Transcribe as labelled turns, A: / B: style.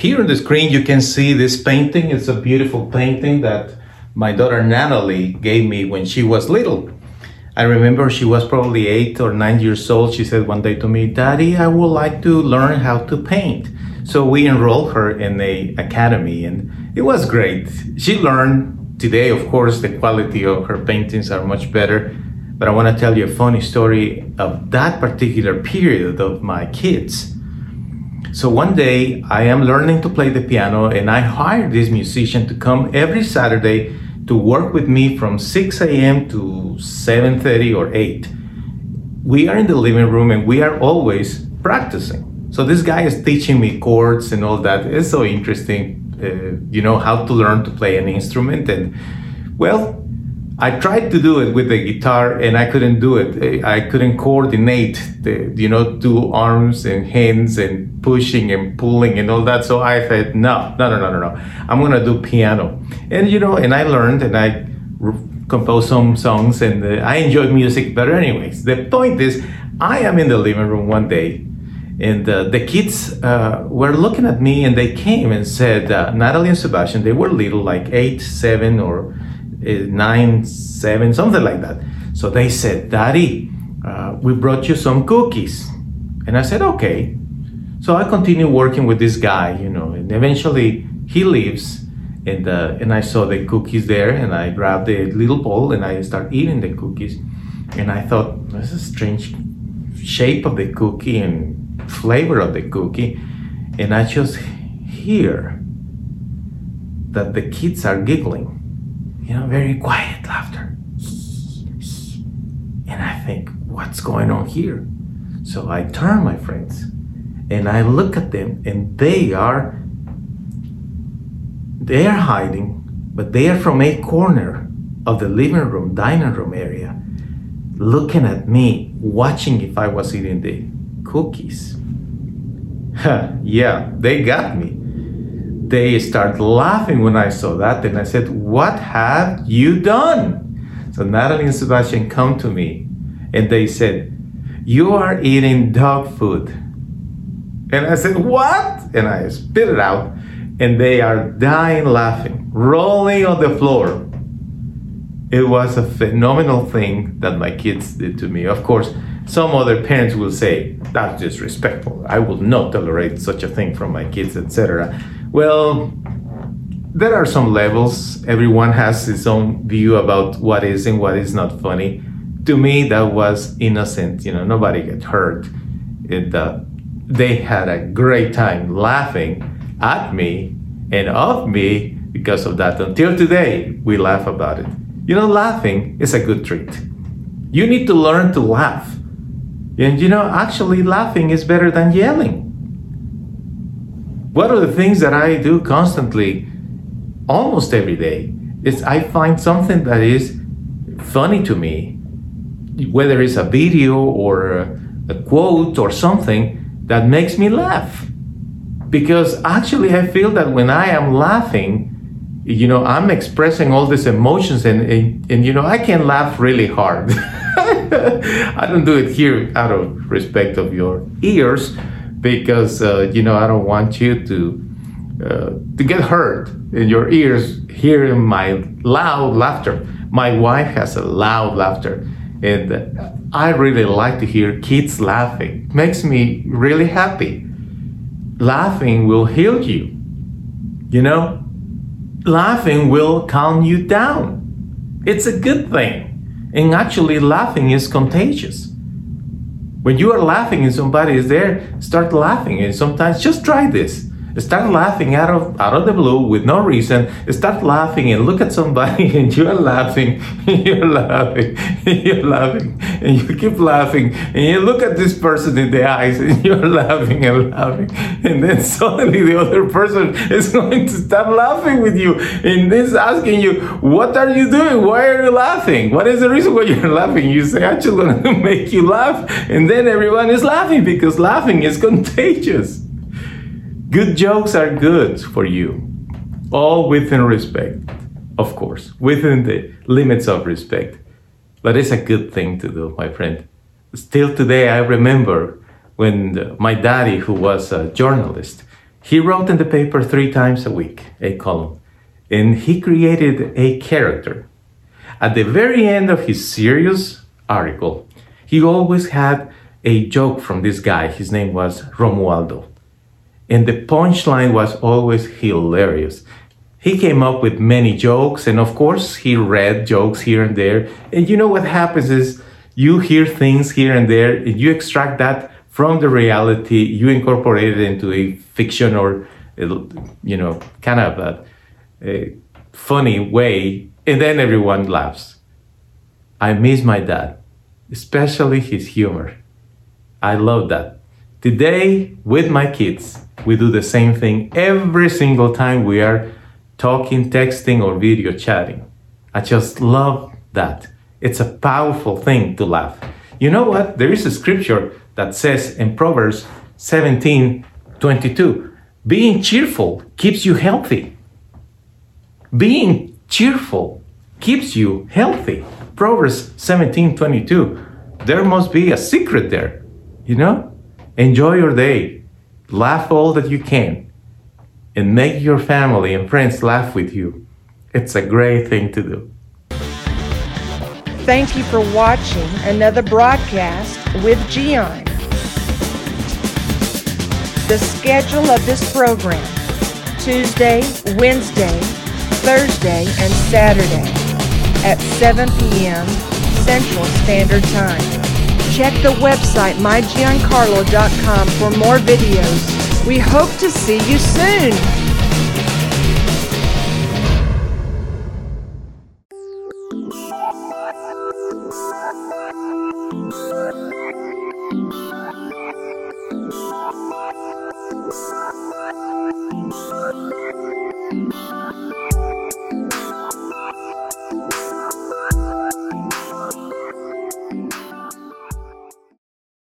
A: Here on the screen, you can see this painting. It's a beautiful painting that my daughter Natalie gave me when she was little. I remember she was probably eight or nine years old. She said one day to me, Daddy, I would like to learn how to paint. So we enrolled her in a academy and it was great. She learned today, of course, the quality of her paintings are much better. But I want to tell you a funny story of that particular period of my kids. So one day I am learning to play the piano and I hired this musician to come every Saturday to work with me from 6 a.m. to 7:30 or 8. We are in the living room and we are always practicing. So this guy is teaching me chords and all that. It's so interesting, uh, you know, how to learn to play an instrument. And well, I tried to do it with the guitar and I couldn't do it. I couldn't coordinate the, you know, two arms and hands and pushing and pulling and all that. So I said, no, no, no, no, no, no. I'm going to do piano. And, you know, and I learned and I composed some songs and uh, I enjoyed music better anyways. The point is, I am in the living room one day and uh, the kids uh, were looking at me and they came and said, uh, Natalie and Sebastian, they were little, like eight, seven, or nine, seven, something like that. So they said, Daddy, uh, we brought you some cookies. And I said, okay. So I continue working with this guy, you know, and eventually he leaves. And, uh, and I saw the cookies there and I grabbed the little bowl and I start eating the cookies. And I thought, this is strange shape of the cookie and flavor of the cookie. And I just hear that the kids are giggling you know, very quiet laughter. And I think, what's going on here? So I turn, my friends, and I look at them, and they are they are hiding, but they are from a corner of the living room, dining room area, looking at me, watching if I was eating the cookies. yeah, they got me they start laughing when I saw that. And I said, What have you done? So Natalie and Sebastian come to me and they said, You are eating dog food. And I said, What? And I spit it out. And they are dying laughing, rolling on the floor. It was a phenomenal thing that my kids did to me. Of course, some other parents will say, That's disrespectful. I will not tolerate such a thing from my kids, etc. Well, there are some levels. Everyone has his own view about what is and what is not funny. To me, that was innocent. You know, nobody got hurt. It, uh, they had a great time laughing at me and of me because of that. Until today, we laugh about it. You know, laughing is a good treat. You need to learn to laugh. And you know, actually, laughing is better than yelling one of the things that I do constantly, almost every day, is I find something that is funny to me, whether it's a video or a, quote or something that makes me laugh. Because actually, I feel that when I am laughing, you know, I'm expressing all these emotions, and, and, and you know, I can laugh really hard. I don't do it here out of respect of your ears, because uh, you know I don't want you to uh, to get hurt in your ears hearing my loud laughter. My wife has a loud laughter, and I really like to hear kids laughing. It makes me really happy. Laughing will heal you. You know, laughing will calm you down. It's a good thing, and actually, laughing is contagious when you are laughing and somebody is there, start laughing. And sometimes just try this. Start laughing out of out of the blue with no reason. Start laughing and look at somebody and you're laughing, you're laughing, you're laughing, and you keep laughing, and you look at this person in the eyes and you're laughing and laughing, and then suddenly the other person is going to start laughing with you and is asking you, "What are you doing? Why are you laughing? What is the reason why you're laughing?" You say, "Actually, going to make you laugh," and then everyone is laughing because laughing is contagious. Good jokes are good for you, all within respect, of course, within the limits of respect. But it's a good thing to do, my friend. Still today, I remember when my daddy, who was a journalist, he wrote in the paper three times a week, a column, and he created a character. At the very end of his serious article, he always had a joke from this guy. His name was Romualdo. And the punchline was always hilarious. He came up with many jokes, and of course, he read jokes here and there. And you know what happens is you hear things here and there, and you extract that from the reality, you incorporate it into a fiction or, you know, kind of a, a funny way, and then everyone laughs. I miss my dad, especially his humor. I love that. Today, with my kids, we do the same thing every single time we are talking, texting, or video chatting. I just love that. It's a powerful thing to laugh. You know what? There is a scripture that says in Proverbs 17 22, being cheerful keeps you healthy. Being cheerful keeps you healthy. Proverbs 17 22. There must be a secret there, you know? Enjoy your day. Laugh all that you can. And make your family and friends laugh with you. It's a great thing to do.
B: Thank you for watching another broadcast with Gian. The schedule of this program Tuesday, Wednesday, Thursday, and Saturday at 7 p.m. Central Standard Time. Check the website mygiancarlo.com for more videos. We hope to see you soon.